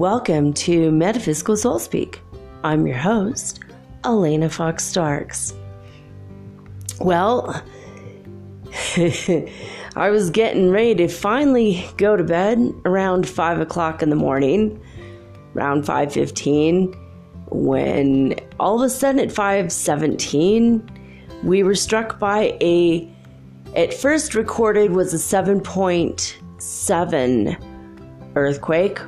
Welcome to Metaphysical Soul Speak. I'm your host, Elena Fox Starks. Well, I was getting ready to finally go to bed around five o'clock in the morning, around five fifteen, when all of a sudden at five seventeen, we were struck by a. At first recorded was a seven point seven earthquake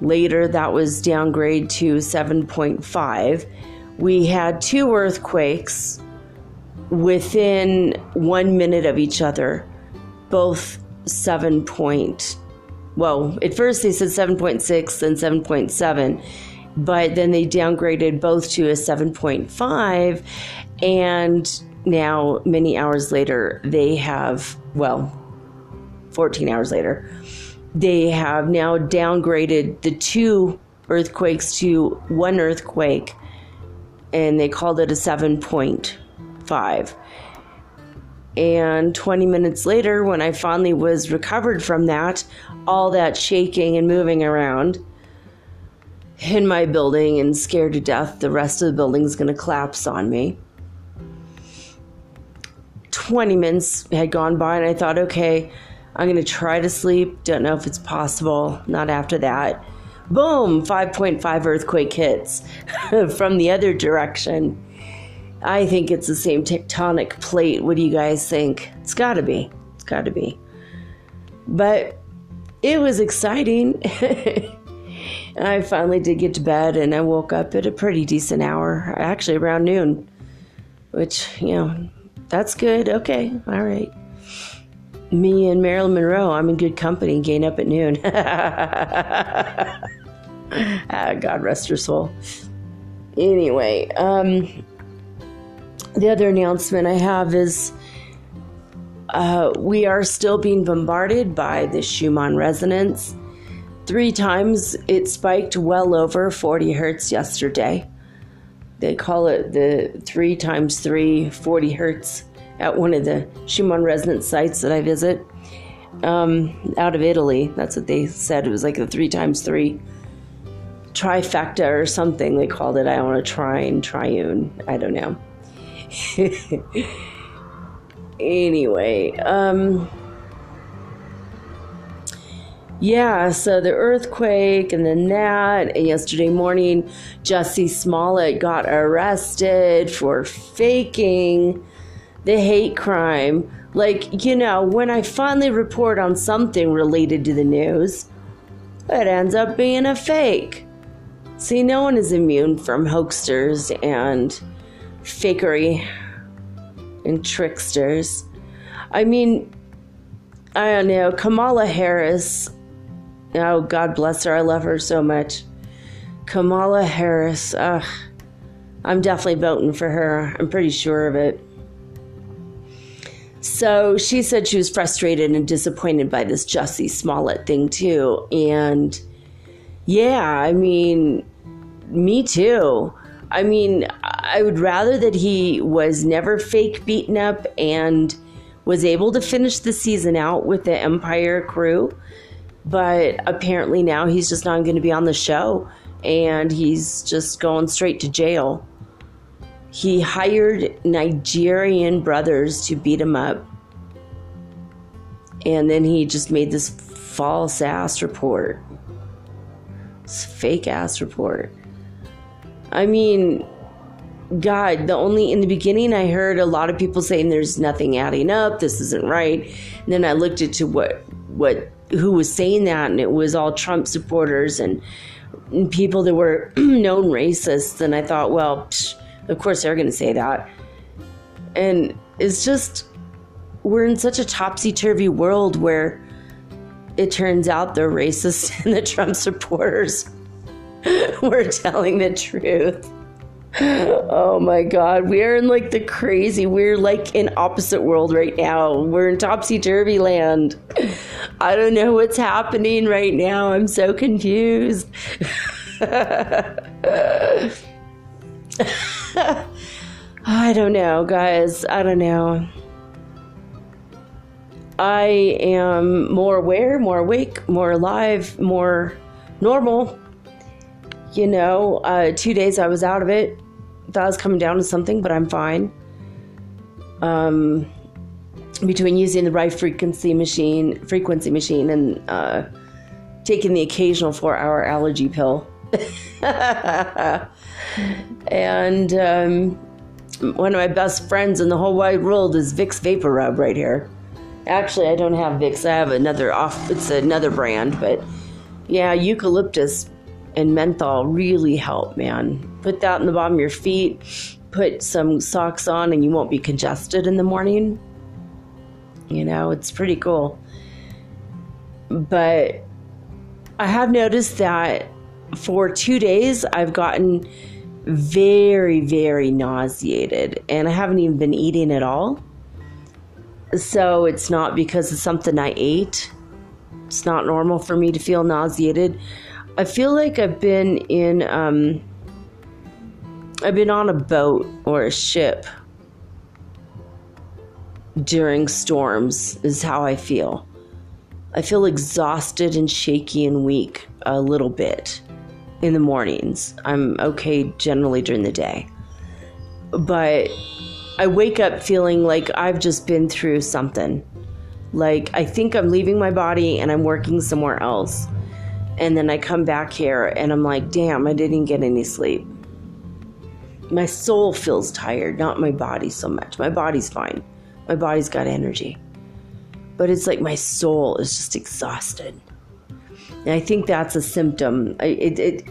Later, that was downgrade to 7.5. We had two earthquakes within one minute of each other, both 7 point. Well, at first they said 7.6 and 7.7, but then they downgraded both to a 7.5, and now many hours later they have well, 14 hours later they have now downgraded the two earthquakes to one earthquake and they called it a 7.5. And 20 minutes later, when I finally was recovered from that, all that shaking and moving around in my building and scared to death the rest of the building's going to collapse on me. 20 minutes had gone by, and I thought, okay, I'm going to try to sleep. Don't know if it's possible. Not after that. Boom! 5.5 earthquake hits from the other direction. I think it's the same tectonic plate. What do you guys think? It's got to be. It's got to be. But it was exciting. I finally did get to bed and I woke up at a pretty decent hour, actually around noon, which, you know, that's good. Okay, all right me and Marilyn Monroe, I'm in good company, gain up at noon. ah, God rest her soul. Anyway, um, the other announcement I have is uh, we are still being bombarded by the Schumann resonance. Three times it spiked well over 40 hertz yesterday. They call it the three times three, 40 hertz at one of the Schumann resonance sites that I visit um, out of Italy. That's what they said. It was like a three times three trifecta or something they called it. I don't want to trine, triune. I don't know. anyway, um, yeah, so the earthquake and then that, and yesterday morning, Jussie Smollett got arrested for faking the hate crime. Like, you know, when I finally report on something related to the news, it ends up being a fake. See, no one is immune from hoaxers and fakery and tricksters. I mean, I don't know, Kamala Harris, oh, God bless her, I love her so much. Kamala Harris, ugh, I'm definitely voting for her, I'm pretty sure of it. So she said she was frustrated and disappointed by this Jussie Smollett thing too. And yeah, I mean, me too. I mean, I would rather that he was never fake beaten up and was able to finish the season out with the Empire crew. But apparently now he's just not going to be on the show and he's just going straight to jail. He hired Nigerian brothers to beat him up. And then he just made this false ass report. This fake ass report. I mean, God, the only in the beginning I heard a lot of people saying there's nothing adding up, this isn't right. And then I looked into what what who was saying that and it was all Trump supporters and people that were known racists, and I thought, well, psh, of course they're going to say that. And it's just, we're in such a topsy turvy world where it turns out the racists and the Trump supporters were telling the truth. Oh my god, we're in like the crazy, we're like in opposite world right now. We're in topsy turvy land. I don't know what's happening right now. I'm so confused. I don't know, guys. I don't know. I am more aware, more awake, more alive, more normal. You know, uh, two days I was out of it. Thought I was coming down to something, but I'm fine. Um, between using the right frequency machine, frequency machine, and uh, taking the occasional four-hour allergy pill, and um, one of my best friends in the whole wide world is Vicks VapoRub right here. Actually, I don't have Vicks. I have another off. It's another brand, but yeah, eucalyptus and menthol really help, man. Put that in the bottom of your feet. Put some socks on, and you won't be congested in the morning. You know, it's pretty cool. But I have noticed that for two days, I've gotten very, very nauseated, and I haven't even been eating at all. So it's not because of something I ate. It's not normal for me to feel nauseated. I feel like I've been in, um, I've been on a boat or a ship during storms, is how I feel. I feel exhausted and shaky and weak a little bit in the mornings. I'm okay generally during the day. But I wake up feeling like I've just been through something. Like I think I'm leaving my body and I'm working somewhere else. And then I come back here and I'm like, damn, I didn't get any sleep. My soul feels tired, not my body so much. My body's fine. My body's got energy. But it's like my soul is just exhausted. And I think that's a symptom. It, it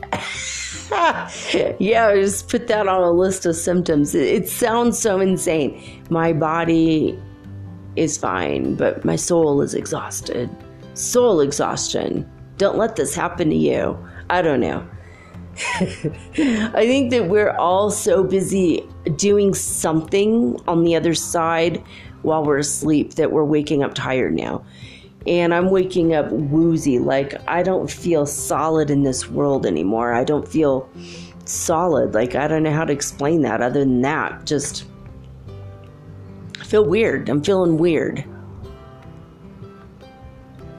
yeah, just put that on a list of symptoms. It, it sounds so insane. My body is fine, but my soul is exhausted. Soul exhaustion. Don't let this happen to you. I don't know. I think that we're all so busy doing something on the other side while we're asleep that we're waking up tired now. And I'm waking up woozy, like I don't feel solid in this world anymore. I don't feel solid. Like I don't know how to explain that other than that. Just I feel weird. I'm feeling weird.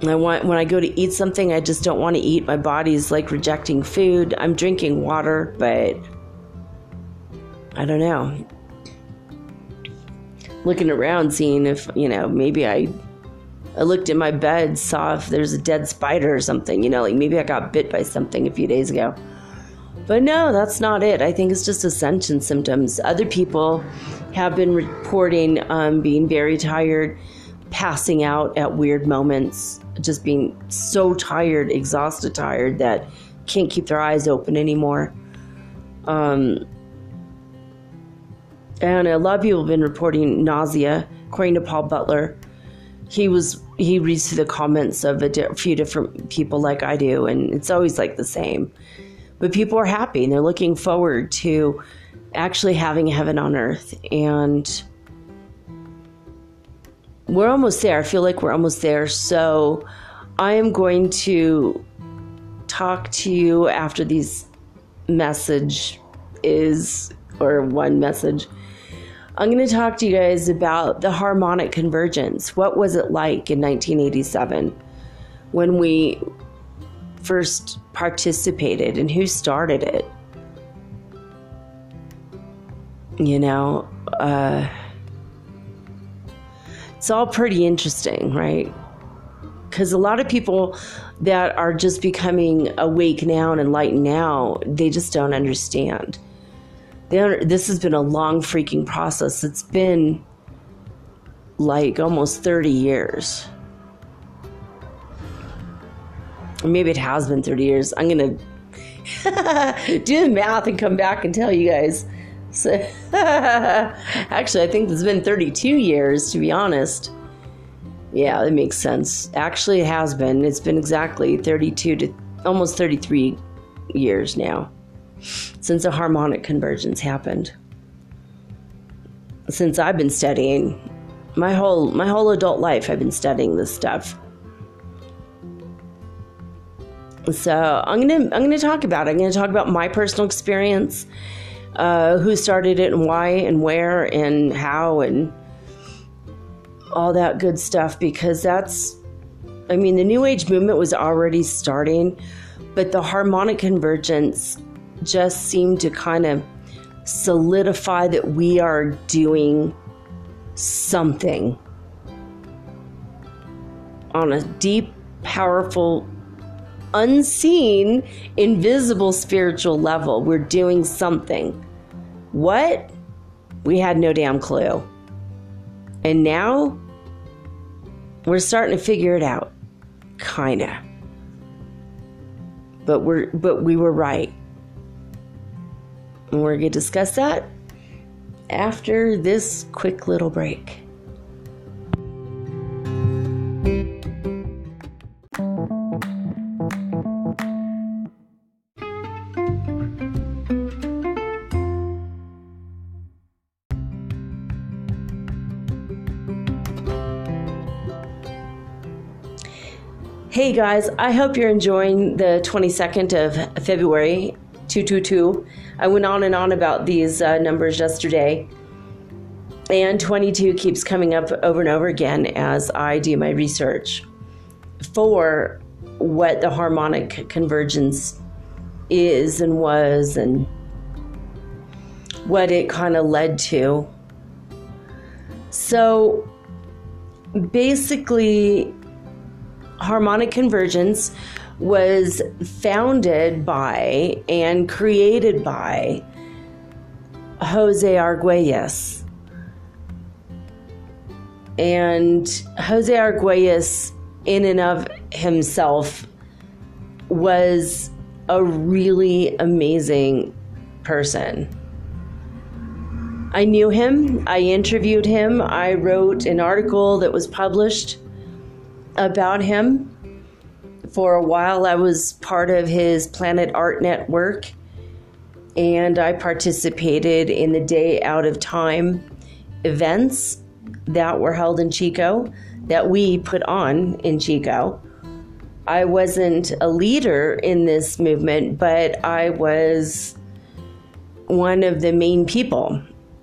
I want when I go to eat something, I just don't want to eat. My body's like rejecting food. I'm drinking water, but I don't know. Looking around, seeing if you know, maybe I. I looked in my bed, saw if there's a dead spider or something. You know, like maybe I got bit by something a few days ago. But no, that's not it. I think it's just ascension symptoms. Other people have been reporting um, being very tired, passing out at weird moments, just being so tired, exhausted, tired that can't keep their eyes open anymore. Um, and a lot of people have been reporting nausea. According to Paul Butler, he was he reads through the comments of a di- few different people like I do, and it's always like the same. But people are happy and they're looking forward to actually having heaven on earth, and we're almost there. I feel like we're almost there. So I am going to talk to you after these message is or one message. I'm going to talk to you guys about the harmonic convergence. What was it like in 1987 when we first participated and who started it? You know, uh, it's all pretty interesting, right? Because a lot of people that are just becoming awake now and enlightened now, they just don't understand. This has been a long freaking process. It's been like almost 30 years. Maybe it has been 30 years. I'm going to do the math and come back and tell you guys. So, actually, I think it's been 32 years, to be honest. Yeah, that makes sense. Actually, it has been. It's been exactly 32 to almost 33 years now since the harmonic convergence happened. Since I've been studying my whole my whole adult life I've been studying this stuff. So I'm gonna I'm gonna talk about it. I'm gonna talk about my personal experience, uh, who started it and why and where and how and all that good stuff because that's I mean the New Age movement was already starting, but the harmonic convergence just seemed to kind of solidify that we are doing something on a deep, powerful, unseen, invisible spiritual level. We're doing something. What? We had no damn clue. And now we're starting to figure it out. Kinda. But we're but we were right. And we're going to discuss that after this quick little break. Hey guys, I hope you're enjoying the 22nd of February 222. I went on and on about these uh, numbers yesterday. And 22 keeps coming up over and over again as I do my research for what the harmonic convergence is and was and what it kind of led to. So basically, harmonic convergence was founded by and created by Jose Arguelles. And Jose Arguelles, in and of himself, was a really amazing person. I knew him, I interviewed him, I wrote an article that was published about him for a while, I was part of his Planet Art Network and I participated in the Day Out of Time events that were held in Chico that we put on in Chico. I wasn't a leader in this movement, but I was one of the main people,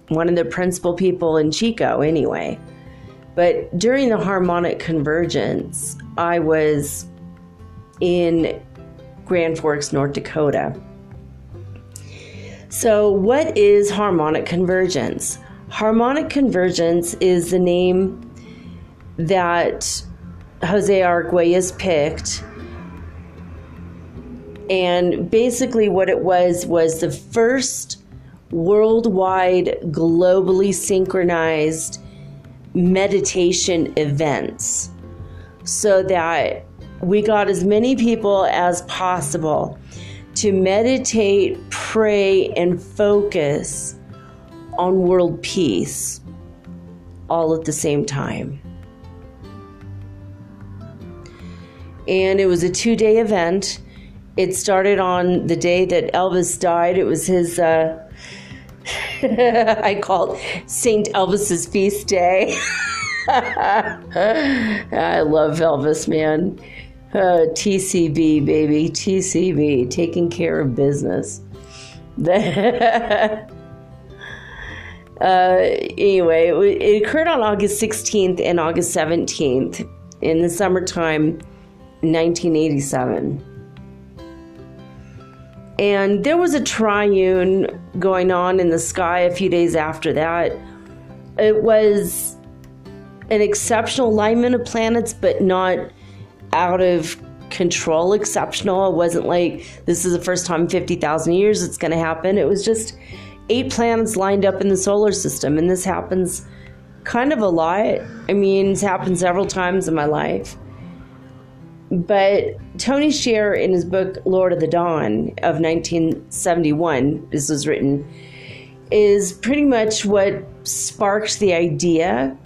one of the principal people in Chico, anyway. But during the harmonic convergence, I was in Grand Forks, North Dakota. So, what is harmonic convergence? Harmonic convergence is the name that Jose Arguelles picked. And basically, what it was was the first worldwide, globally synchronized meditation events so that we got as many people as possible to meditate, pray, and focus on world peace all at the same time. And it was a two day event. It started on the day that Elvis died. It was his, uh, I call it St. Elvis's feast day. I love Elvis, man. Uh, TCB, baby. TCB, taking care of business. uh, anyway, it, it occurred on August 16th and August 17th in the summertime 1987. And there was a triune going on in the sky a few days after that. It was an exceptional alignment of planets, but not out of control exceptional. It wasn't like this is the first time in 50,000 years it's going to happen. It was just eight planets lined up in the solar system, and this happens kind of a lot. I mean, it's happened several times in my life. but Tony Shearer, in his book Lord of the Dawn of 1971, this was written, is pretty much what sparked the idea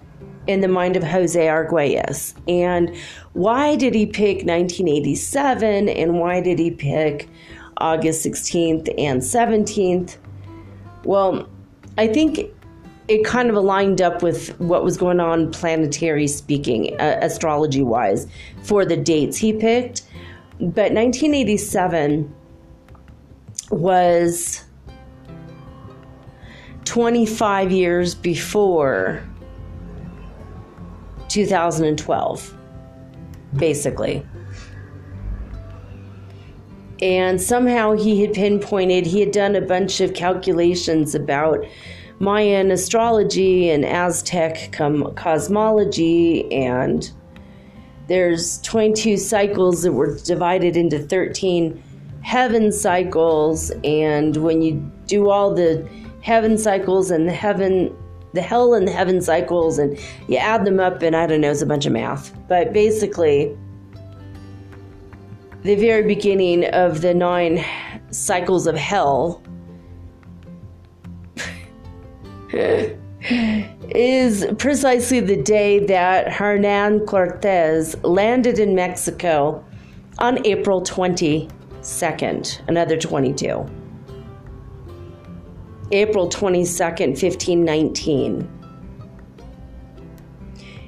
in the mind of Jose Arguelles. And why did he pick 1987 and why did he pick August 16th and 17th? Well, I think it kind of aligned up with what was going on planetary speaking, uh, astrology wise, for the dates he picked. But 1987 was 25 years before 2012, basically. And somehow he had pinpointed, he had done a bunch of calculations about Mayan astrology and Aztec com- cosmology, and there's 22 cycles that were divided into 13 heaven cycles. And when you do all the heaven cycles and the heaven the hell and the heaven cycles and you add them up and I don't know, it's a bunch of math. But basically, the very beginning of the nine cycles of hell is precisely the day that Hernan Cortez landed in Mexico on April 22nd, another 22. April 22nd, 1519.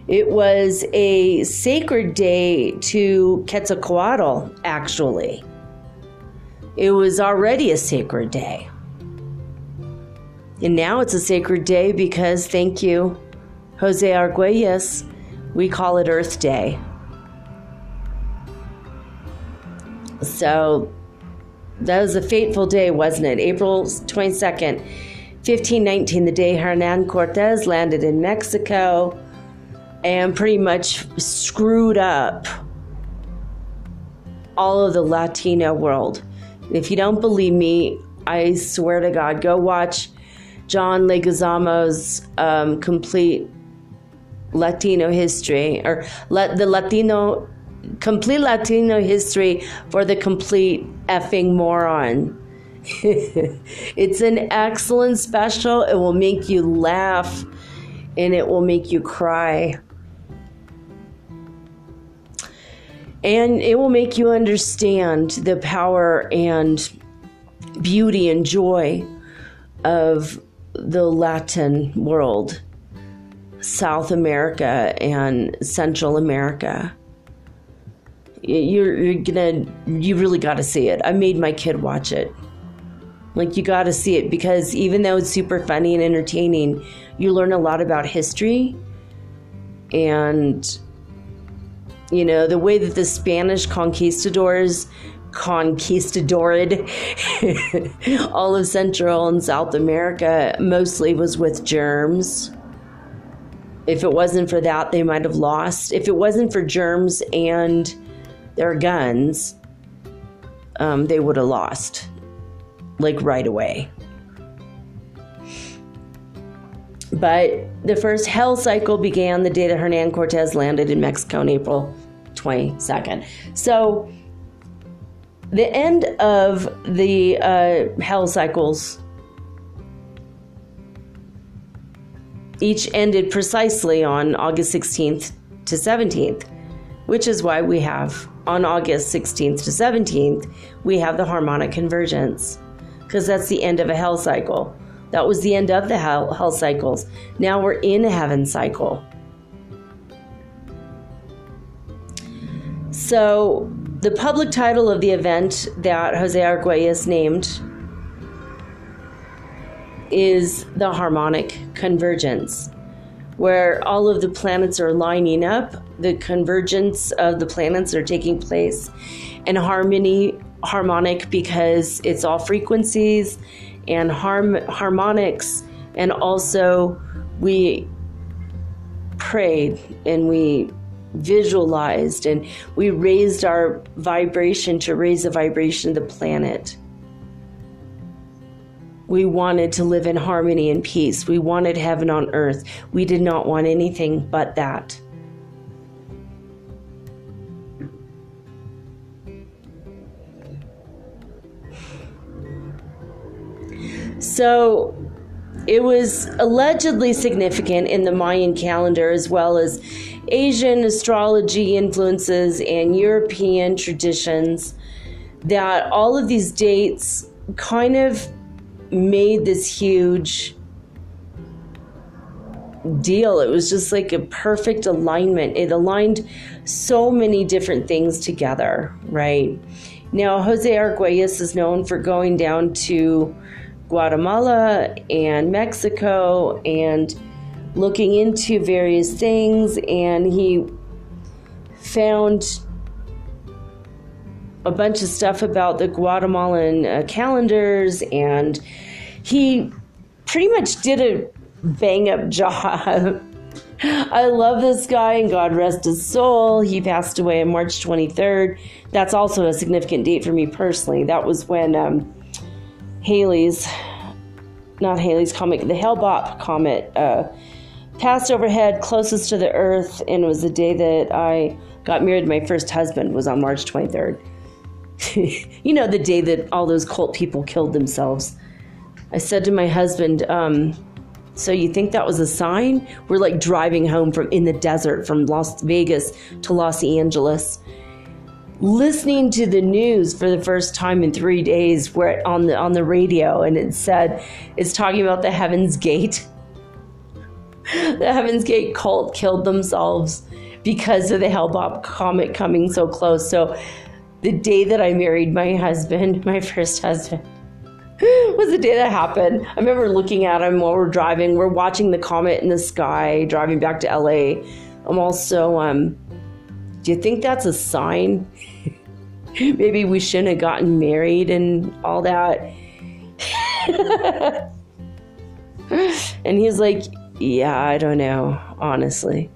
It was a sacred day to Quetzalcoatl, actually. It was already a sacred day. And now it's a sacred day because, thank you, Jose Arguelles, we call it Earth Day. So that was a fateful day, wasn't it? April 22nd, 1519, the day Hernan Cortez landed in Mexico and pretty much screwed up all of the Latino world. If you don't believe me, I swear to God, go watch John Leguizamo's um, complete Latino history or let the Latino complete Latino history for the complete effing moron. it's an excellent special. It will make you laugh and it will make you cry. And it will make you understand the power and beauty and joy of the Latin world, South America, and Central America you're, you're gonna you really got to see it. I made my kid watch it. Like you got to see it because even though it's super funny and entertaining you learn a lot about history and you know the way that the spanish conquistadors conquistadored all of central and south america mostly was with germs. If it wasn't for that they might have lost. If it wasn't for germs and their guns, um, they would have lost, like right away. But the first hell cycle began the day that Hernan Cortez landed in Mexico on April 22nd. So the end of the uh, hell cycles each ended precisely on August 16th to 17th, which is why we have on August 16th to 17th, we have the harmonic convergence because that's the end of a hell cycle. That was the end of the hell, hell cycles. Now we're in a heaven cycle. So, the public title of the event that Jose Arguelles named is the harmonic convergence where all of the planets are lining up, the convergence of the planets are taking place, and harmony harmonic because it's all frequencies and harm harmonics, and also we prayed and we visualized and we raised our vibration to raise the vibration of the planet we wanted to live in harmony and peace. We wanted heaven on earth. We did not want anything but that. So it was allegedly significant in the Mayan calendar as well as Asian astrology influences and European traditions that all of these dates kind of made this huge deal. It was just like a perfect alignment. It aligned so many different things together, right? Now, Jose Arguelles is known for going down to Guatemala and Mexico and looking into various things, and he found a bunch of stuff about the Guatemalan uh, calendars, and he pretty much did a bang up job. I love this guy and God rest his soul. He passed away on March 23rd. That's also a significant date for me personally. That was when um, Halley's, not Halley's comet, the Hale-Bopp comet uh, passed overhead closest to the earth and it was the day that I got married my first husband was on March 23rd. you know, the day that all those cult people killed themselves. I said to my husband, um, so you think that was a sign? We're like driving home from in the desert from Las Vegas to Los Angeles. Listening to the news for the first time in three days, where on the on the radio, and it said it's talking about the Heaven's Gate. the Heaven's Gate cult killed themselves because of the Hale-Bopp comet coming so close. So, the day that I married my husband, my first husband, was the day that happened. I remember looking at him while we're driving. We're watching the comet in the sky, driving back to LA. I'm also, um, do you think that's a sign? Maybe we shouldn't have gotten married and all that. and he's like, Yeah, I don't know, honestly.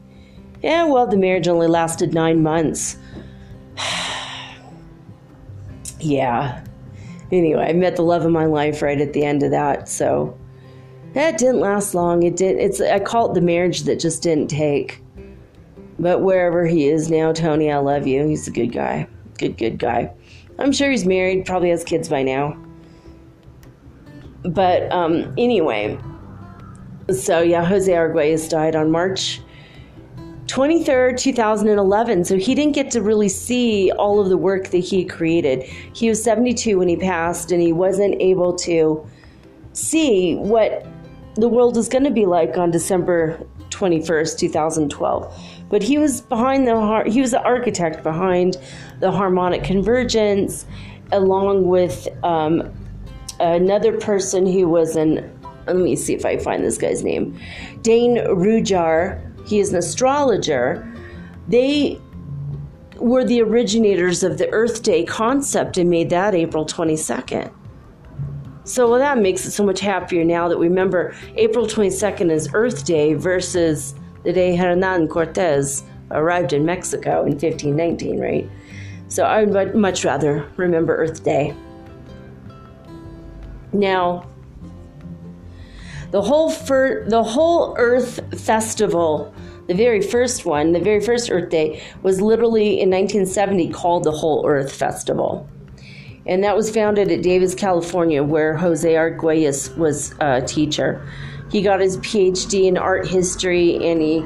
Yeah, well, the marriage only lasted nine months. yeah, anyway, I met the love of my life right at the end of that. So that didn't last long. It did. It's I call it the marriage that just didn't take. But wherever he is now, Tony, I love you. He's a good guy. Good, good guy. I'm sure he's married. Probably has kids by now. But um, anyway, so yeah, Jose Arguelles died on March 23rd, 2011. So he didn't get to really see all of the work that he created. He was 72 when he passed, and he wasn't able to see what the world is going to be like on December 21st, 2012. But he was behind the he was the architect behind the harmonic convergence, along with um, another person who was an let me see if I find this guy's name, Dane Rudhyar he is an astrologer. They were the originators of the Earth Day concept and made that April 22nd. So well, that makes it so much happier now that we remember April 22nd is Earth Day versus the day Hernan Cortez arrived in Mexico in 1519, right? So I would much rather remember Earth Day. Now, the whole fir- the whole Earth Festival, the very first one, the very first Earth Day, was literally in 1970 called the Whole Earth Festival. And that was founded at Davis, California, where Jose Arguelles was a teacher. He got his PhD in art history and he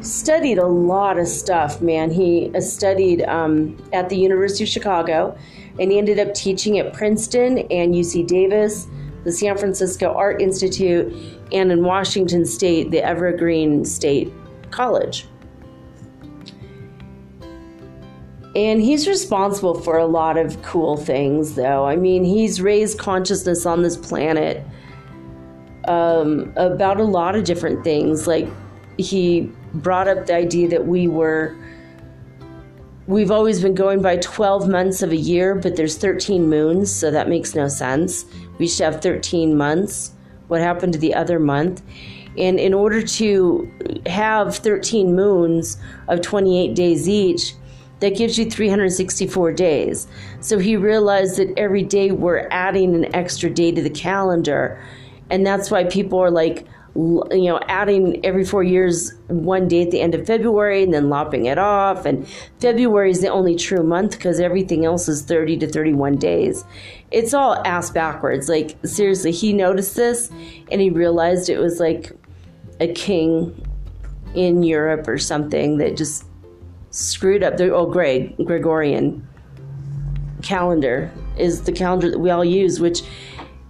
studied a lot of stuff, man. He studied um, at the University of Chicago and he ended up teaching at Princeton and UC Davis the San Francisco Art Institute, and in Washington State, the Evergreen State College. And he's responsible for a lot of cool things, though. I mean, he's raised consciousness on this planet um, about a lot of different things. Like, he brought up the idea that we were we've always been going by 12 months of a year, but there's 13 moons, so that makes no sense. We should have 13 months. What happened to the other month? And in order to have 13 moons of 28 days each, that gives you 364 days. So he realized that every day we're adding an extra day to the calendar. And that's why people are like you know, adding every four years one day at the end of February and then lopping it off. And February is the only true month because everything else is 30 to 31 days. It's all ass backwards. Like, seriously, he noticed this and he realized it was like a king in Europe or something that just screwed up the oh Greg Gregorian calendar is the calendar that we all use, which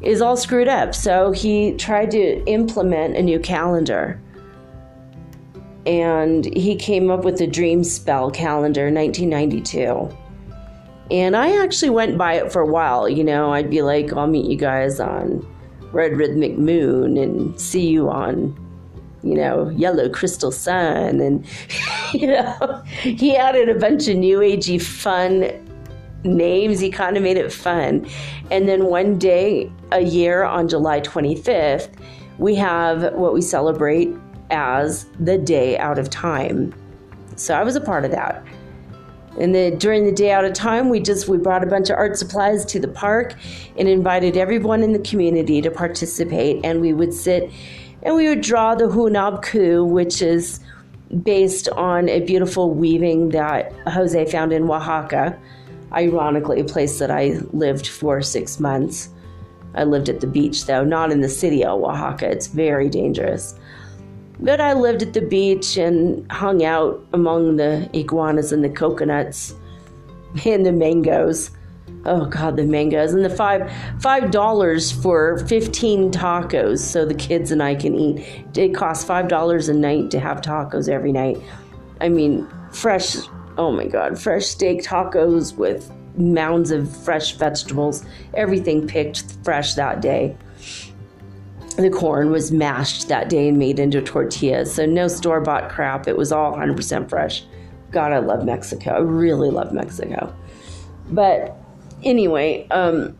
is all screwed up. So he tried to implement a new calendar. And he came up with the Dreamspell calendar 1992. And I actually went by it for a while. You know, I'd be like, I'll meet you guys on Red Rhythmic Moon and see you on, you know, Yellow Crystal Sun. And, you know, he added a bunch of new agey fun names. He kind of made it fun. And then one day a year on July 25th, we have what we celebrate as the day out of time. So I was a part of that. And then during the day out of time, we just we brought a bunch of art supplies to the park and invited everyone in the community to participate. And we would sit and we would draw the Hunab Ku, which is based on a beautiful weaving that Jose found in Oaxaca ironically, a place that I lived for six months. I lived at the beach, though, not in the city of Oaxaca. It's very dangerous. But I lived at the beach and hung out among the iguanas and the coconuts and the mangoes. Oh God, the mangoes and the five five dollars for fifteen tacos, so the kids and I can eat. It costs five dollars a night to have tacos every night. I mean, fresh oh my god, fresh steak tacos with mounds of fresh vegetables, everything picked fresh that day. The corn was mashed that day and made into tortillas, so no store bought crap. It was all 100% fresh. God, I love Mexico. I really love Mexico. But anyway, um,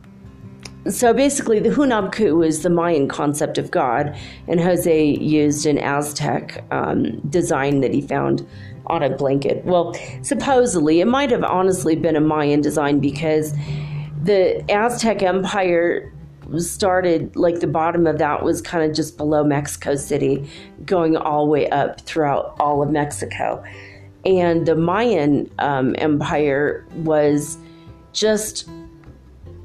so basically, the Hunabku is the Mayan concept of God, and Jose used an Aztec um, design that he found on a blanket. Well, supposedly, it might have honestly been a Mayan design because the Aztec Empire started like the bottom of that was kind of just below Mexico City, going all the way up throughout all of Mexico. And the Mayan um, Empire was just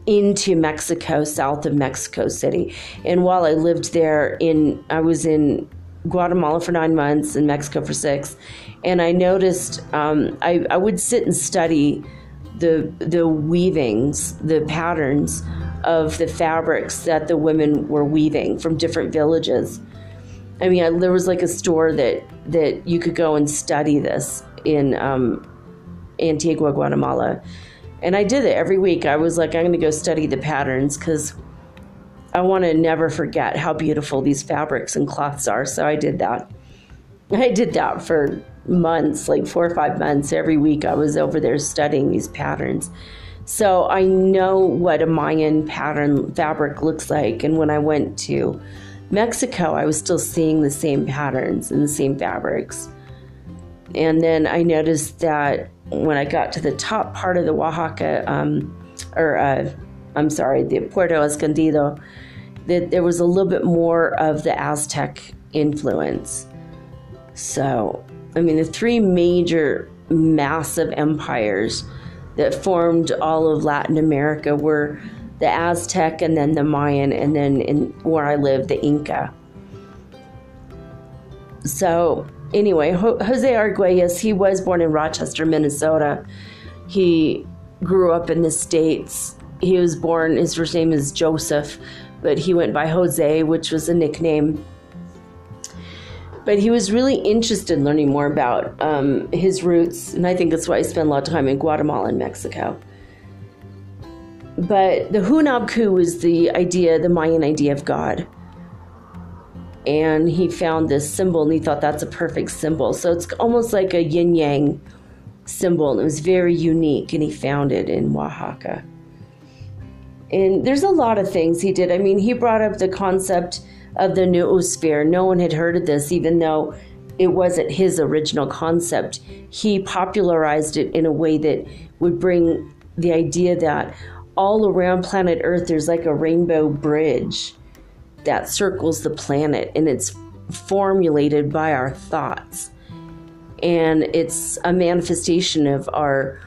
into Mexico, south of Mexico City. And while I lived there, in I was in Guatemala for nine months and Mexico for six, and I noticed um, I, I would sit and study the the weavings, the patterns of the fabrics that the women were weaving from different villages. I mean, I, there was like a store that that you could go and study this in um, Antigua, Guatemala, and I did it every week. I was like, I'm going to go study the patterns because I want to never forget how beautiful these fabrics and cloths are. So I did that. I did that for months, like four or five months. Every week I was over there studying these patterns. So I know what a Mayan pattern fabric looks like. And when I went to Mexico, I was still seeing the same patterns and the same fabrics. And then I noticed that when I got to the top part of the Oaxaca, um, or uh, I'm sorry, the Puerto Escondido, that there was a little bit more of the Aztec influence. So, I mean, the three major massive empires that formed all of Latin America were the Aztec and then the Mayan, and then in where I live, the Inca. So, anyway, Jose Arguelles, he was born in Rochester, Minnesota. He grew up in the States. He was born, his first name is Joseph, but he went by Jose, which was a nickname. But he was really interested in learning more about um, his roots, and I think that's why he spent a lot of time in Guatemala and Mexico. But the Hunabku was the idea, the Mayan idea of God and he found this symbol and he thought that's a perfect symbol. So it's almost like a yin yang symbol, and it was very unique, and he found it in Oaxaca. And there's a lot of things he did. I mean, he brought up the concept of the noosphere. No one had heard of this, even though it wasn't his original concept. He popularized it in a way that would bring the idea that all around planet Earth there's like a rainbow bridge that circles the planet and it's formulated by our thoughts. And it's a manifestation of our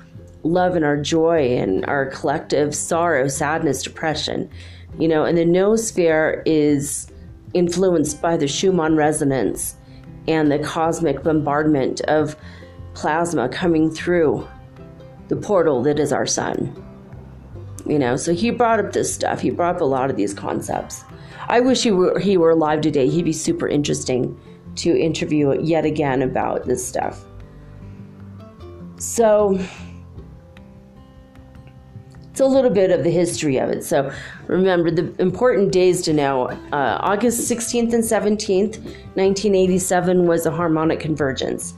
love and our joy and our collective sorrow, sadness, depression. You know, and the noosphere is influenced by the Schumann resonance and the cosmic bombardment of plasma coming through the portal that is our sun. You know, so he brought up this stuff. He brought up a lot of these concepts. I wish he were he were alive today. He'd be super interesting to interview yet again about this stuff. So it's a little bit of the history of it. So remember the important days to know. Uh, August 16th and 17th, 1987 was a harmonic convergence.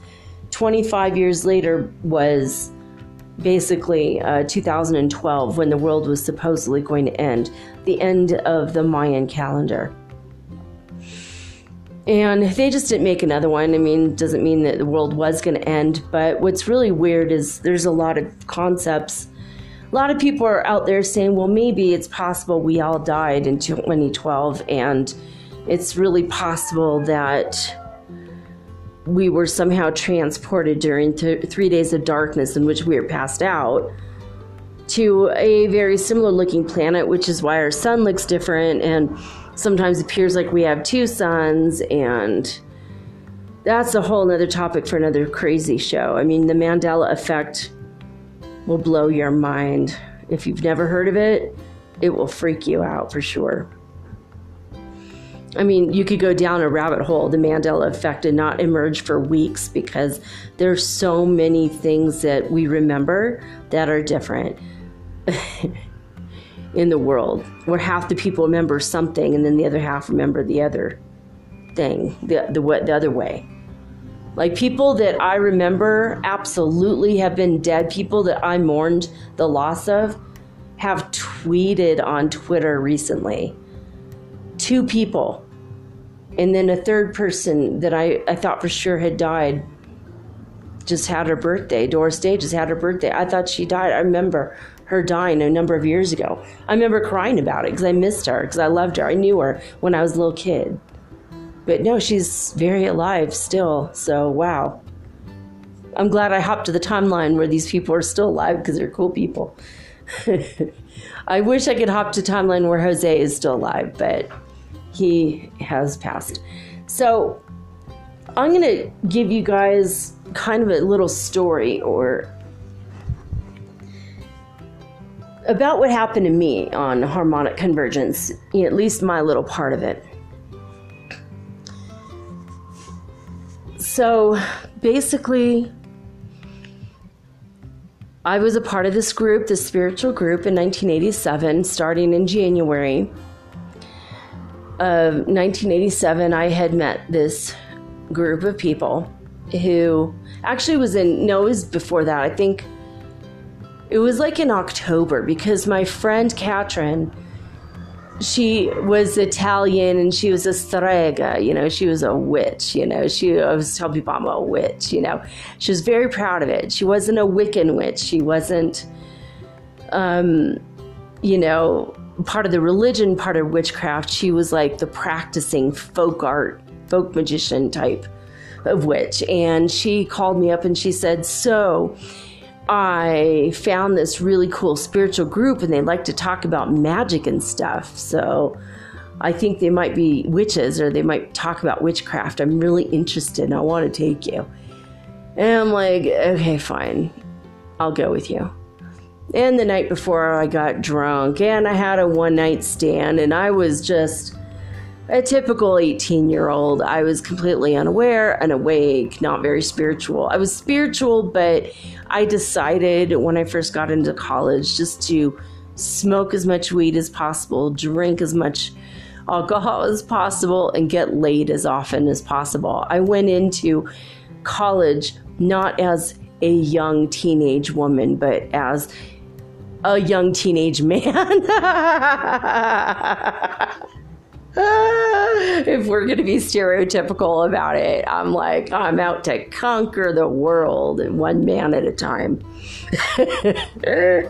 25 years later was basically uh, 2012 when the world was supposedly going to end, the end of the Mayan calendar. And they just didn't make another one. I mean, doesn't mean that the world was going to end, but what's really weird is there's a lot of concepts. A lot of people are out there saying, well, maybe it's possible we all died in 2012, and it's really possible that we were somehow transported during th- three days of darkness in which we were passed out to a very similar looking planet, which is why our sun looks different and sometimes appears like we have two suns. And that's a whole other topic for another crazy show. I mean, the Mandela effect will blow your mind. If you've never heard of it, it will freak you out for sure. I mean, you could go down a rabbit hole. The Mandela effect did not emerge for weeks because there's so many things that we remember that are different in the world, where half the people remember something and then the other half remember the other thing, the the, the other way. Like people that I remember absolutely have been dead. People that I mourned the loss of have tweeted on Twitter recently. Two people and then a third person that I, I thought for sure had died just had her birthday. Doris Day just had her birthday. I thought she died. I remember her dying a number of years ago. I remember crying about it because I missed her, because I loved her. I knew her when I was a little kid. But no, she's very alive still. So, wow. I'm glad I hopped to the timeline where these people are still alive because they're cool people. I wish I could hop to timeline where Jose is still alive, but he has passed. So I'm going to give you guys kind of a little story or about what happened to me on harmonic convergence, at least my little part of it. So basically, I was a part of this group, this spiritual group, in 1987, starting in January of 1987, I had met this group of people who actually was in, no, it was before that. I think it was like in October because my friend Katrin, she was Italian and she was a strega, you know, she was a witch, you know, she I was telling people I'm a witch, you know. She was very proud of it. She wasn't a Wiccan witch. She wasn't um, you know, part of the religion, part of witchcraft. She was like the practicing folk art, folk magician type of witch. And she called me up and she said, So I found this really cool spiritual group and they like to talk about magic and stuff. So I think they might be witches or they might talk about witchcraft. I'm really interested and I want to take you. And I'm like, okay, fine. I'll go with you. And the night before, I got drunk and I had a one night stand, and I was just a typical 18 year old. I was completely unaware, unawake, not very spiritual. I was spiritual, but I decided when I first got into college just to smoke as much weed as possible, drink as much alcohol as possible, and get laid as often as possible. I went into college not as a young teenage woman, but as a young teenage man. if we're going to be stereotypical about it, I'm like, I'm out to conquer the world one man at a time.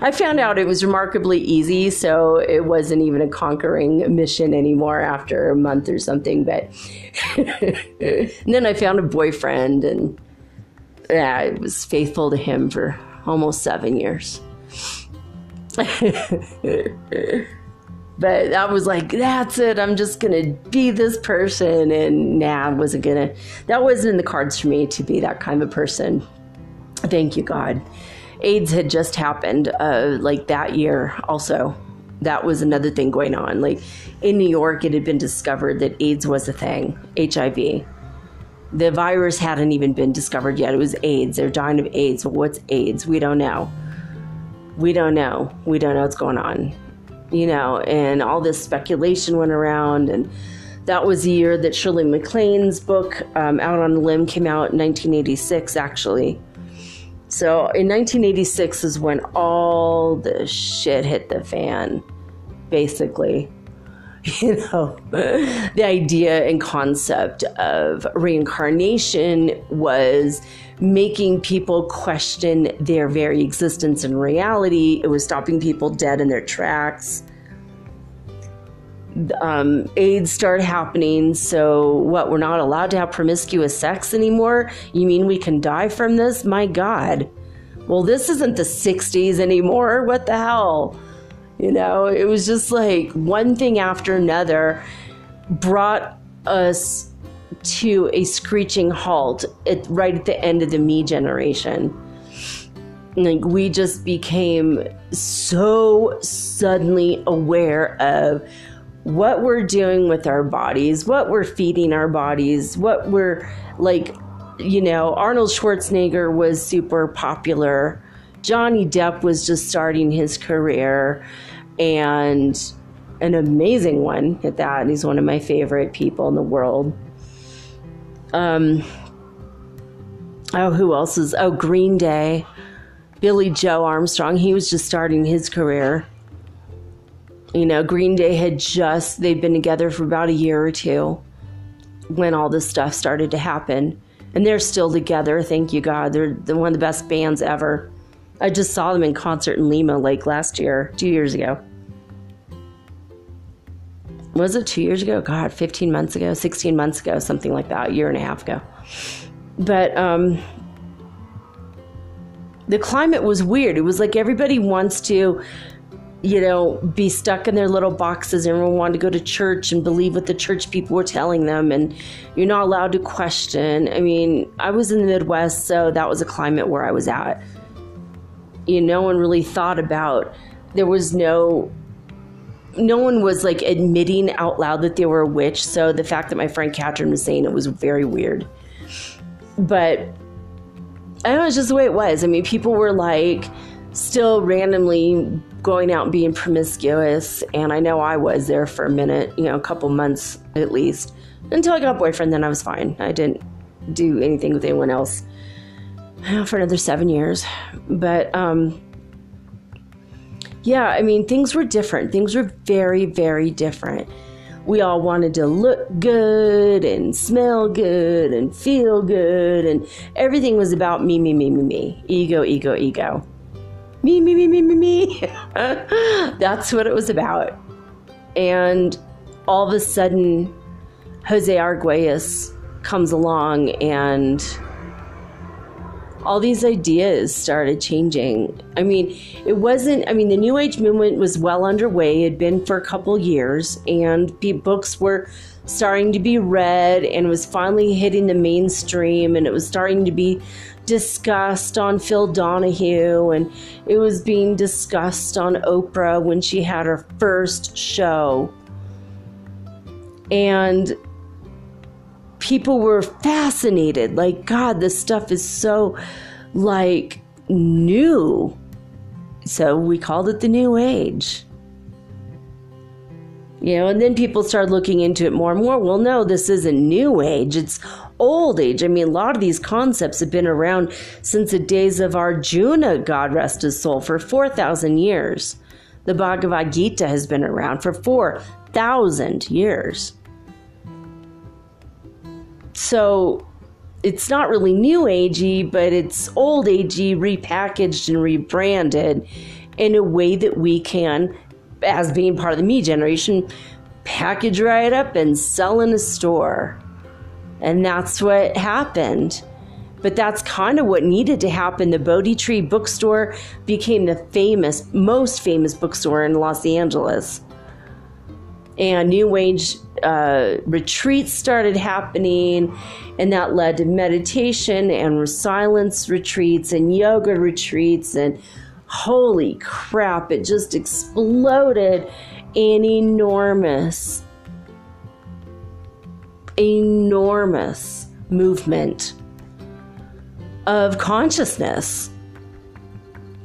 I found out it was remarkably easy, so it wasn't even a conquering mission anymore after a month or something. But then I found a boyfriend, and yeah, I was faithful to him for almost seven years. But I was like, that's it. I'm just gonna be this person, and nah, I wasn't gonna. That wasn't in the cards for me to be that kind of a person. Thank you, God. AIDS had just happened, uh, like that year. Also, that was another thing going on. Like in New York, it had been discovered that AIDS was a thing. HIV. The virus hadn't even been discovered yet. It was AIDS. They're dying of AIDS. What's AIDS? We don't know. We don't know. We don't know what's going on you know, and all this speculation went around. And that was the year that Shirley MacLaine's book, um, Out on a Limb, came out in 1986, actually. So in 1986 is when all the shit hit the fan, basically. You know, the idea and concept of reincarnation was making people question their very existence and reality. It was stopping people dead in their tracks. Um, AIDS started happening. So, what? We're not allowed to have promiscuous sex anymore? You mean we can die from this? My God. Well, this isn't the 60s anymore. What the hell? You know, it was just like one thing after another brought us to a screeching halt at, right at the end of the me generation. Like we just became so suddenly aware of what we're doing with our bodies, what we're feeding our bodies, what we're like, you know, Arnold Schwarzenegger was super popular. Johnny Depp was just starting his career and an amazing one at that. He's one of my favorite people in the world. Um, oh, who else is? Oh, Green Day. Billie Joe Armstrong. He was just starting his career. You know, Green Day had just, they'd been together for about a year or two when all this stuff started to happen. And they're still together, thank you God. They're, they're one of the best bands ever. I just saw them in concert in Lima like last year, two years ago was it two years ago? God, 15 months ago, 16 months ago, something like that, a year and a half ago. But um, the climate was weird. It was like everybody wants to, you know, be stuck in their little boxes. Everyone wanted to go to church and believe what the church people were telling them, and you're not allowed to question. I mean, I was in the Midwest, so that was a climate where I was at. You know, no one really thought about, there was no no one was like admitting out loud that they were a witch. So the fact that my friend Catherine was saying it was very weird. But I don't know, it's just the way it was. I mean, people were like still randomly going out and being promiscuous. And I know I was there for a minute, you know, a couple months at least. Until I got a boyfriend, then I was fine. I didn't do anything with anyone else for another seven years. But, um, yeah, I mean, things were different. Things were very, very different. We all wanted to look good and smell good and feel good, and everything was about me, me, me, me, me. Ego, ego, ego. Me, me, me, me, me, me. That's what it was about. And all of a sudden, Jose Arguelles comes along and all these ideas started changing. I mean, it wasn't, I mean, the New Age movement was well underway, it had been for a couple years, and books were starting to be read and was finally hitting the mainstream, and it was starting to be discussed on Phil Donahue, and it was being discussed on Oprah when she had her first show. And people were fascinated. Like, God, this stuff is so like new. So we called it the New Age. You know, and then people started looking into it more and more. Well, no, this isn't New Age, it's Old Age. I mean, a lot of these concepts have been around since the days of Arjuna, God rest his soul, for 4,000 years. The Bhagavad Gita has been around for 4,000 years. So it's not really new agey, but it's old agey repackaged and rebranded. in a way that we can, as being part of the me generation, package right up and sell in a store. And that's what happened. But that's kind of what needed to happen. The Bodhi Tree bookstore became the famous, most famous bookstore in Los Angeles. And New Age uh, retreats started happening, and that led to meditation and silence retreats and yoga retreats. And holy crap, it just exploded an enormous, enormous movement of consciousness.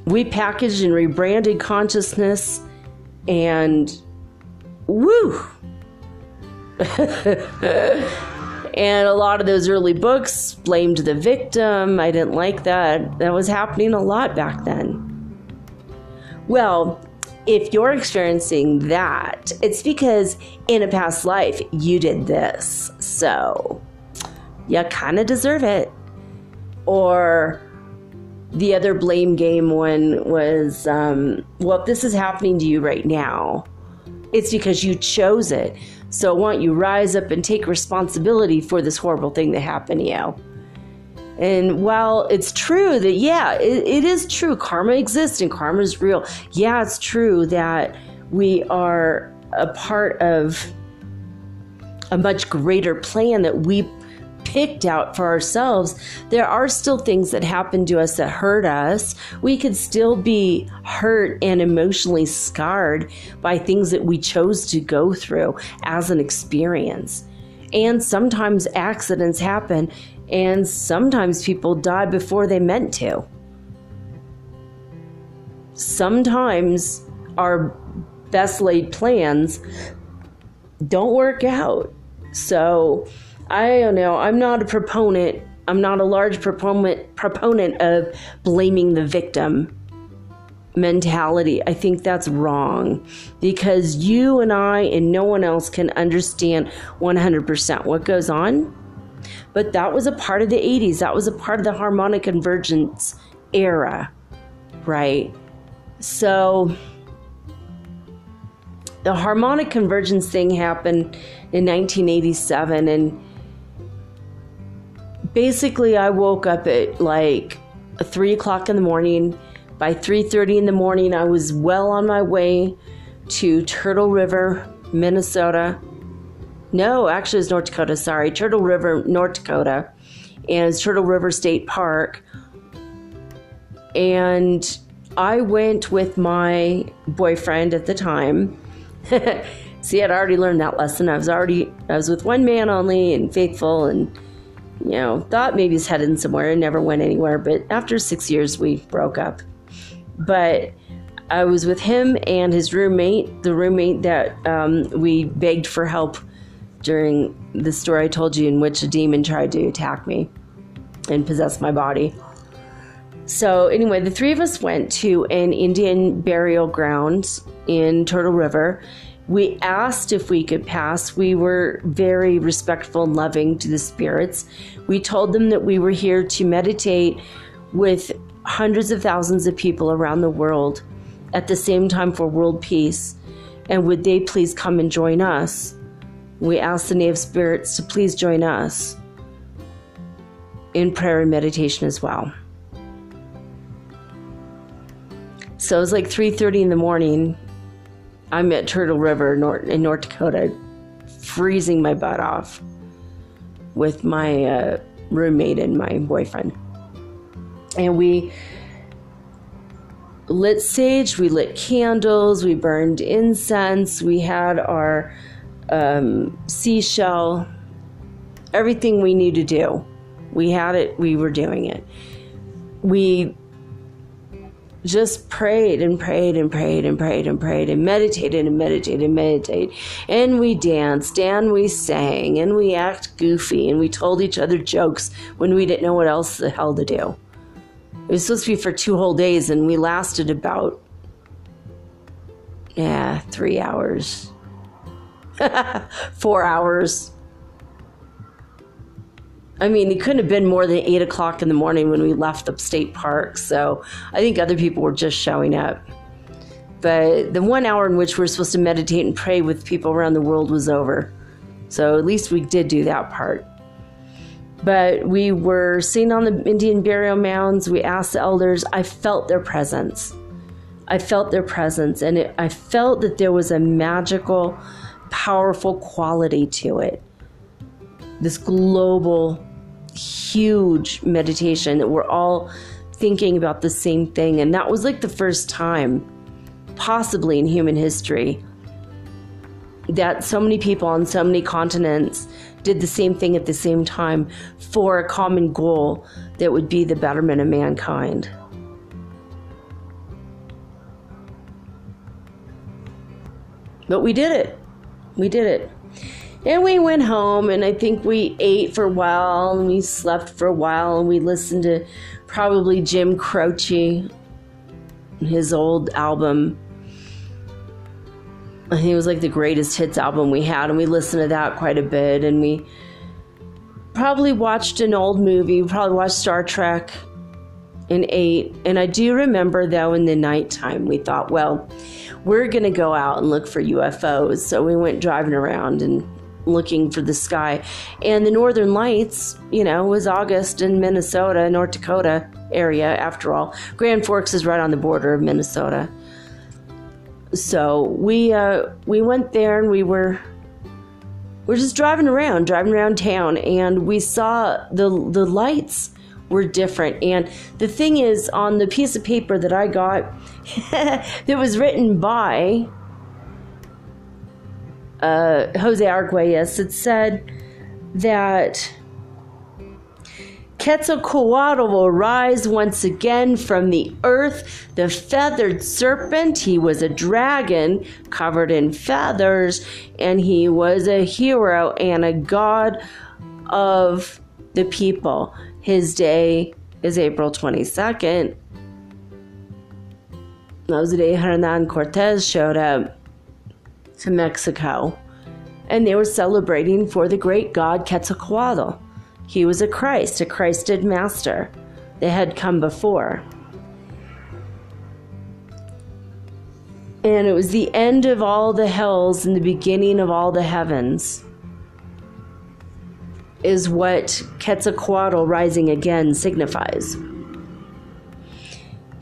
We packaged and rebranded consciousness, and woo! and a lot of those early books blamed the victim. I didn't like that. That was happening a lot back then. Well, if you're experiencing that, it's because in a past life you did this. So you kind of deserve it or the other blame game one was um, well if this is happening to you right now it's because you chose it so why don't you rise up and take responsibility for this horrible thing that happened to you? And while it's true that yeah it, it is true karma exists and karma is real. Yeah it's true that we are a part of a much greater plan that we picked out for ourselves, there are still things that happen to us that hurt us. We could still be hurt and emotionally scarred by things that we chose to go through as an experience. And sometimes accidents happen, and sometimes people die before they meant to. Sometimes our best laid plans don't work out. So, I don't know. I'm not a proponent. I'm not a large proponent proponent of blaming the victim mentality. I think that's wrong because you and I and no one else can understand 100% what goes on. But that was a part of the 80s. That was a part of the harmonic convergence era, right? So the harmonic convergence thing happened in 1987 and basically I woke up at like three o'clock in the morning. By 3:30 in the morning, I was well on my way to Turtle River, Minnesota. No, actually, it's North Dakota. Sorry, Turtle River, North Dakota, and it's Turtle River State Park. And I went with my boyfriend at the time. See, I'd already learned that lesson. I was already I was with one man only and faithful and you know, thought maybe he's heading somewhere and never went anywhere. But after six years, we broke up. But I was with him and his roommate, the roommate that um, we begged for help during the story I told you, in which a demon tried to attack me and possess my body. So, anyway, the three of us went to an Indian burial ground in Turtle River we asked if we could pass. We were very respectful and loving to the spirits. We told them that we were here to meditate with hundreds of thousands of people around the world at the same time for world peace. And would they please come and join us? We asked the native spirits to please join us in prayer and meditation as well. So it was like 3:30 in the morning I'm at Turtle River in North Dakota, freezing my butt off with my uh, roommate and my boyfriend. And we lit sage, we lit candles, we burned incense, we had our um, seashell, everything we knew to do. We had it, we were doing it. We just prayed and prayed and prayed and prayed and prayed and meditated and meditated and meditated. And we danced and we sang and we acted goofy and we told each other jokes when we didn't know what else the hell to do. It was supposed to be for two whole days and we lasted about, yeah, three hours, four hours. I mean, it couldn't have been more than eight o'clock in the morning when we left the state park. So I think other people were just showing up. But the one hour in which we're supposed to meditate and pray with people around the world was over. So at least we did do that part. But we were seen on the Indian burial mounds. We asked the elders. I felt their presence. I felt their presence, and it, I felt that there was a magical, powerful quality to it. This global, huge meditation that we're all thinking about the same thing. And that was like the first time, possibly in human history, that so many people on so many continents did the same thing at the same time for a common goal that would be the betterment of mankind. But we did it. We did it. And we went home, and I think we ate for a while, and we slept for a while, and we listened to probably Jim Croce, his old album. I think it was like the greatest hits album we had, and we listened to that quite a bit. And we probably watched an old movie, we probably watched Star Trek and ate. And I do remember, though, in the nighttime, we thought, well, we're going to go out and look for UFOs. So we went driving around and looking for the sky. And the Northern Lights, you know, was August in Minnesota, North Dakota area, after all. Grand Forks is right on the border of Minnesota. So we uh, we went there and we were we're just driving around, driving around town, and we saw the the lights were different. And the thing is, on the piece of paper that I got, that was written by uh, Jose Arguelles, it said that Quetzalcoatl will rise once again from the earth, the feathered serpent. He was a dragon covered in feathers, and he was a hero and a god of the people. His day is April 22nd. That was the day Hernan Cortez showed up to Mexico. And they were celebrating for the great god Quetzalcoatl. He was a Christ, a Christed master. They had come before. And it was the end of all the hells and the beginning of all the heavens is what Quetzalcoatl rising again signifies.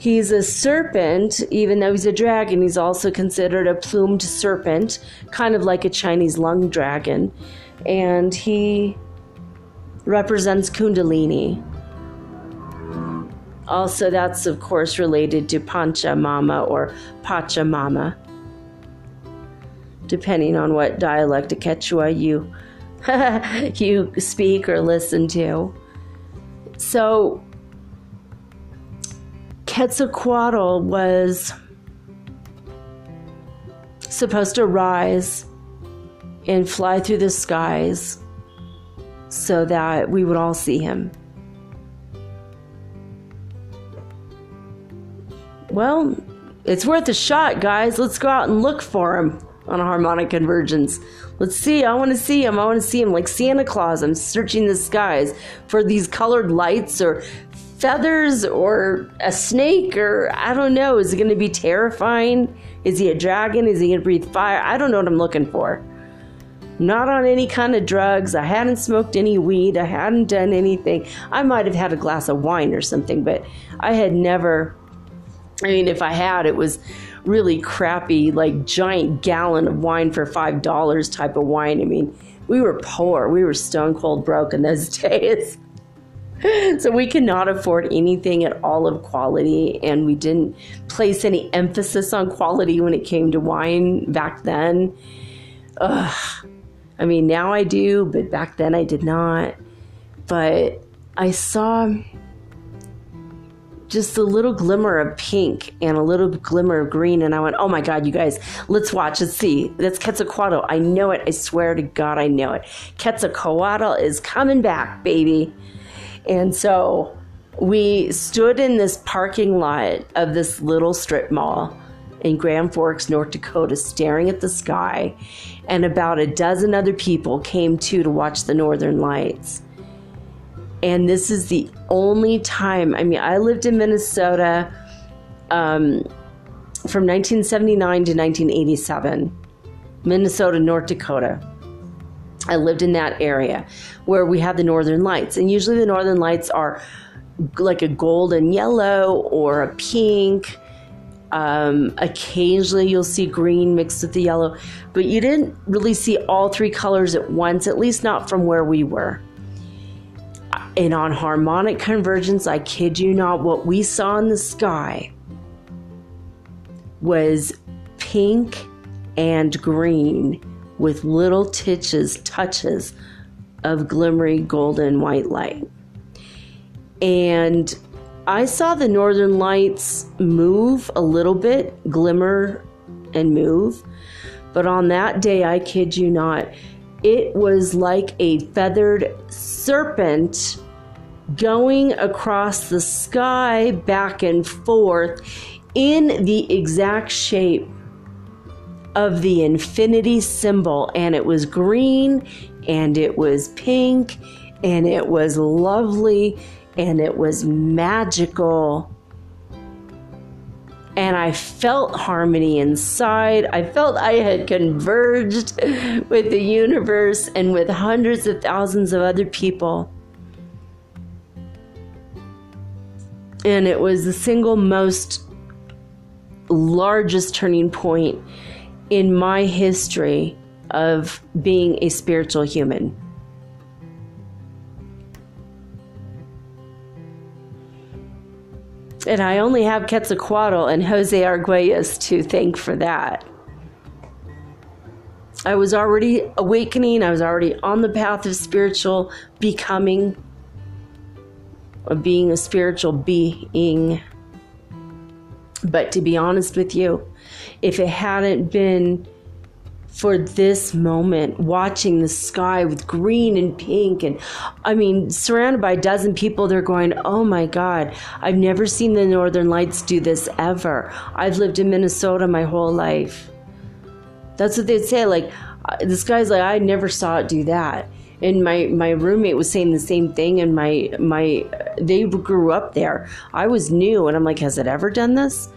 He's a serpent, even though he's a dragon, he's also considered a plumed serpent, kind of like a Chinese lung dragon. And he represents Kundalini. Also, that's of course related to Pachamama or Pachamama, depending on what dialect of Quechua you you speak or listen to. So, Quetzalcoatl was supposed to rise and fly through the skies so that we would all see him. Well, it's worth a shot, guys. Let's go out and look for him on a harmonic convergence. Let's see. I want to see him. I want to see him like Santa Claus. I'm searching the skies for these colored lights or feathers or a snake or I don't know. Is it going to be terrifying? Is he a dragon? Is he going to breathe fire? I don't know what I'm looking for. Not on any kind of drugs. I hadn't smoked any weed. I hadn't done anything. I might have had a glass of wine or something, but I had never. I mean, if I had, it was really crappy, like giant gallon of wine for five dollars type of wine. I mean, we were poor, we were stone cold broke in those days. So we could not afford anything at all of quality, and we didn't place any emphasis on quality when it came to wine back then. Ugh. I mean, now I do, but back then I did not. But I saw just a little glimmer of pink and a little glimmer of green. And I went, oh my God, you guys, let's watch, let's see. That's Quetzalcoatl. I know it. I swear to God, I know it. Quetzalcoatl is coming back, baby. And so we stood in this parking lot of this little strip mall in Grand Forks, North Dakota, staring at the sky. And about a dozen other people came too to watch the northern lights. And this is the only time, I mean, I lived in Minnesota um, from 1979 to 1987, Minnesota, North Dakota. I lived in that area where we have the northern lights. And usually the northern lights are like a golden yellow or a pink. Um, occasionally you'll see green mixed with the yellow, but you didn't really see all three colors at once, at least not from where we were. And on harmonic convergence, I kid you not, what we saw in the sky was pink and green with little titches, touches of glimmery golden white light. And I saw the northern lights move a little bit, glimmer and move. But on that day, I kid you not, it was like a feathered serpent going across the sky back and forth in the exact shape of the infinity symbol, and it was green and it was pink and it was lovely and it was magical. And I felt harmony inside. I felt I had converged with the universe and with hundreds of thousands of other people. And it was the single most largest turning point in my history of being a spiritual human. And I only have Quetzalcoatl and Jose Arguelles to thank for that. I was already awakening, I was already on the path of spiritual becoming, of being a spiritual being. But to be honest with you, if it hadn't been for this moment, watching the sky with green and pink, and I mean, surrounded by a dozen people, they're going, Oh my God, I've never seen the Northern Lights do this ever. I've lived in Minnesota my whole life. That's what they'd say. Like, uh, this guy's like, I never saw it do that. And my, my roommate was saying the same thing, and my my they grew up there. I was new, and I'm like, has it ever done this?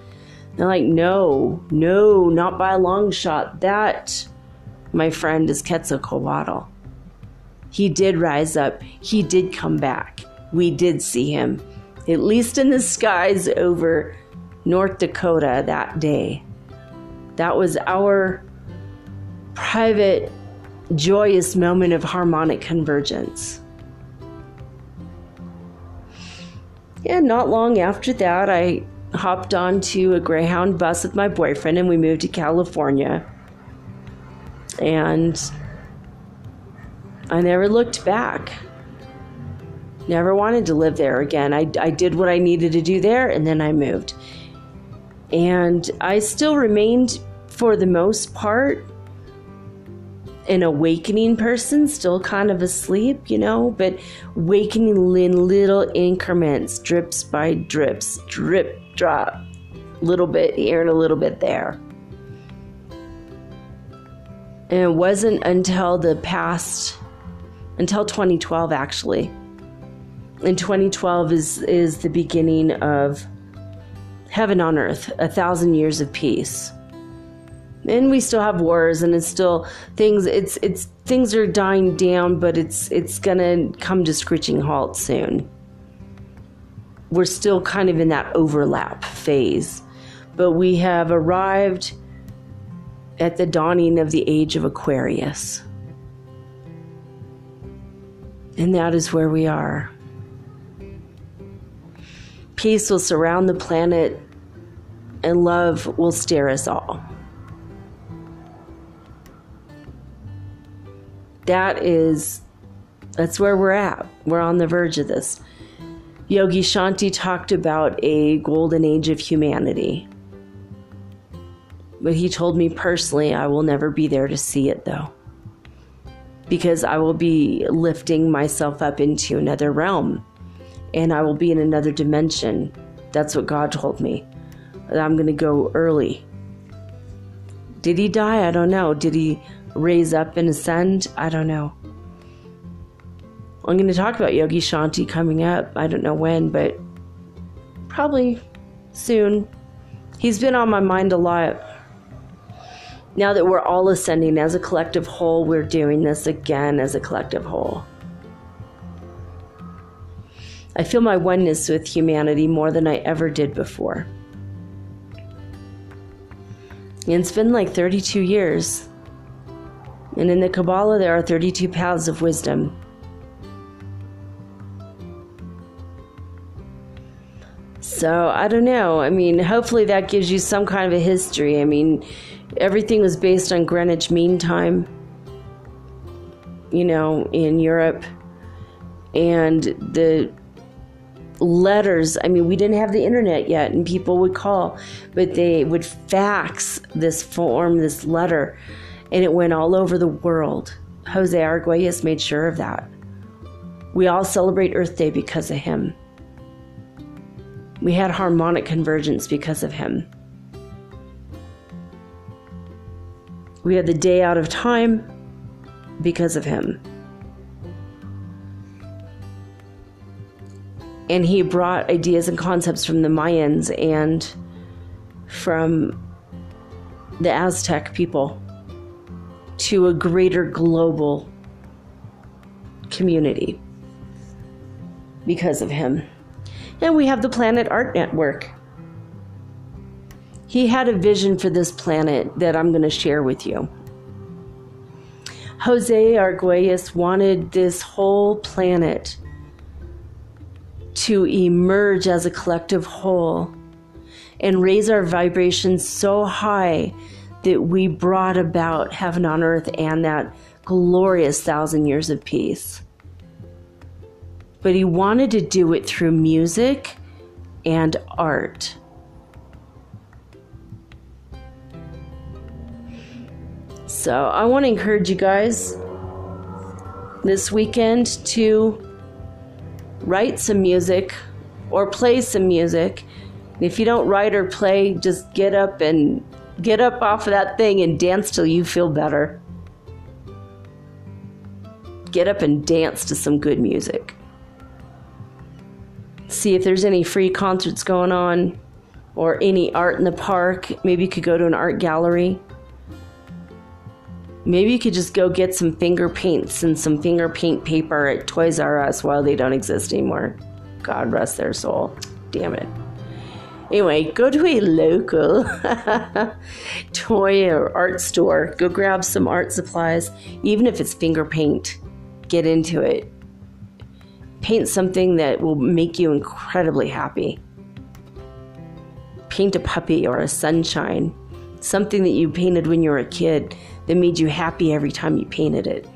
They're like, no, no, not by a long shot. That, my friend, is Quetzalcoatl. He did rise up. He did come back. We did see him, at least in the skies over North Dakota that day. That was our private, joyous moment of harmonic convergence. And not long after that, I hopped onto a Greyhound bus with my boyfriend and we moved to California. And I never looked back. Never wanted to live there again. I, I did what I needed to do there and then I moved. And I still remained, for the most part, an awakening person, still kind of asleep, you know, but wakening in little increments, drips by drips, drip, drop, A little bit here and a little bit there. And it wasn't until the past, until 2012 actually. And 2012 is is the beginning of heaven on earth, a thousand years of peace and we still have wars and it's still things it's it's things are dying down but it's it's gonna come to screeching halt soon we're still kind of in that overlap phase but we have arrived at the dawning of the age of aquarius and that is where we are peace will surround the planet and love will steer us all that is that's where we're at. We're on the verge of this. Yogi Shanti talked about a golden age of humanity. But he told me personally, I will never be there to see it though. Because I will be lifting myself up into another realm and I will be in another dimension. That's what God told me. I'm going to go early. Did he die? I don't know. Did he raise up and ascend? I don't know. I'm going to talk about Yogi Shanti coming up. I don't know when, but probably soon. He's been on my mind a lot. Now that we're all ascending as a collective whole, we're doing this again as a collective whole. I feel my oneness with humanity more than I ever did before. And it's been like 32 years. And in the Kabbalah, there are 32 paths of wisdom. So I don't know. I mean, hopefully that gives you some kind of a history. I mean, everything was based on Greenwich Mean Time, you know, in Europe. And the letters, I mean, we didn't have the internet yet, and people would call, but they would fax this form, this letter, and it went all over the world. Jose Arguelles made sure of that. We all celebrate Earth Day because of him. We had harmonic convergence because of him. We had the day out of time because of him. And he brought ideas and concepts from the Mayans and from the Aztec people to a greater global community because of him. And we have the Planet Art Network. He had a vision for this planet that I'm going to share with you. Jose Arguelles wanted this whole planet to emerge as a collective whole and raise our vibrations so high that we brought about heaven on earth and that glorious thousand years of peace but he wanted to do it through music and art. So I want to encourage you guys this weekend to write some music or play some music. If you don't write or play, just get up and get up off of that thing and dance till you feel better. Get up and dance to some good music see if there's any free concerts going on or any art in the park. Maybe you could go to an art gallery. Maybe you could just go get some finger paints and some finger paint paper at Toys R Us while they don't exist anymore. God rest their soul. Damn it. Anyway, go to a local toy or art store. Go grab some art supplies, even if it's finger paint. Get into it paint something that will make you incredibly happy. Paint a puppy or a sunshine, something that you painted when you were a kid that made you happy every time you painted it.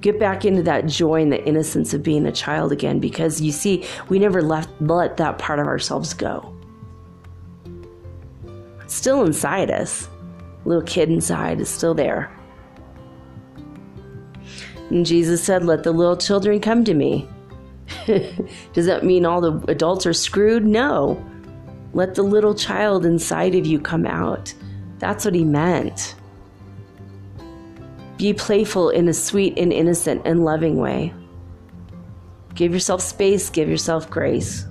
Get back into that joy and the innocence of being a child again because you see, we never left, let that part of ourselves go. It's still inside us. Little kid inside is still there. And Jesus said, Let the little children come to me. Does that mean all the adults are screwed? No. Let the little child inside of you come out. That's what he meant. Be playful in a sweet and innocent and loving way. Give yourself space, give yourself grace.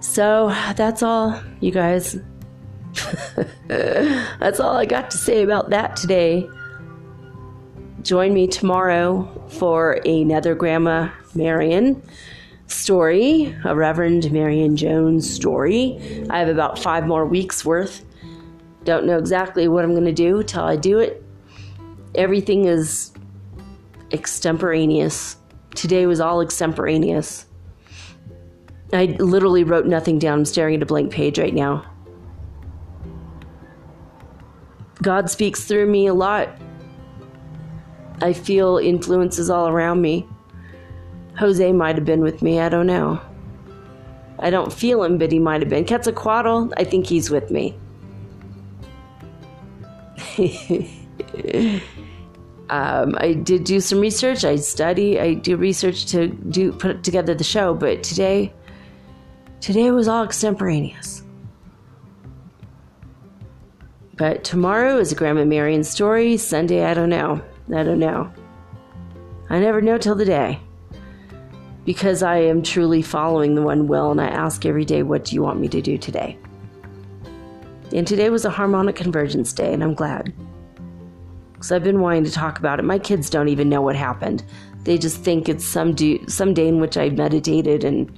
So that's all, you guys. That's all I got to say about that today. Join me tomorrow for another Grandma Marion story, a Reverend Marion Jones story. I have about five more weeks worth. Don't know exactly what I'm going to do till I do it. Everything is extemporaneous. Today was all extemporaneous. I literally wrote nothing down. I'm staring at a blank page right now. God speaks through me a lot. I feel influences all around me. Jose might have been with me, I don't know. I don't feel him, but he might have been. Quetzalcoatl, I think he's with me. um, I did do some research. I study. I do research to do put together the show. But today, today was all extemporaneous. But tomorrow is a Grandma Marion story. Sunday, I don't know. I don't know. I never know till the day. Because I am truly following the one will, and I ask every day, What do you want me to do today? And today was a harmonic convergence day, and I'm glad. Because I've been wanting to talk about it. My kids don't even know what happened. They just think it's some, do- some day in which I meditated and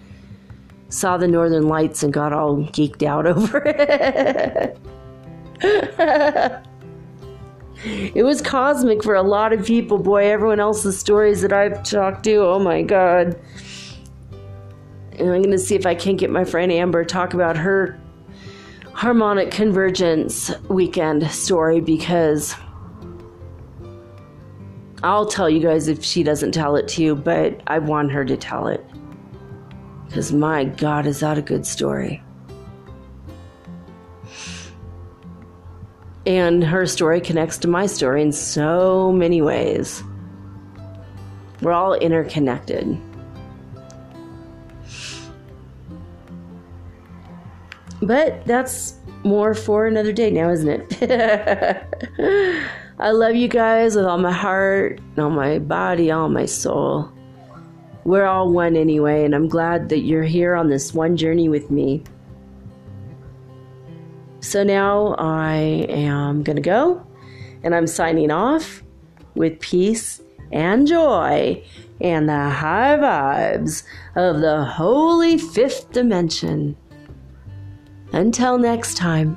saw the northern lights and got all geeked out over it. It was cosmic for a lot of people. Boy, everyone else's stories that I've talked to, oh my god. And I'm going to see if I can't get my friend Amber talk about her harmonic convergence weekend story because I'll tell you guys if she doesn't tell it to you, but I want her to tell it. Because my God, is that a good story? And her story connects to my story in so many ways. We're all interconnected. But that's more for another day now, isn't it? I love you guys with all my heart, all my body, all my soul. We're all one anyway, and I'm glad that you're here on this one journey with me. So now I am going to go and I'm signing off with peace and joy and the high vibes of the holy fifth dimension. Until next time.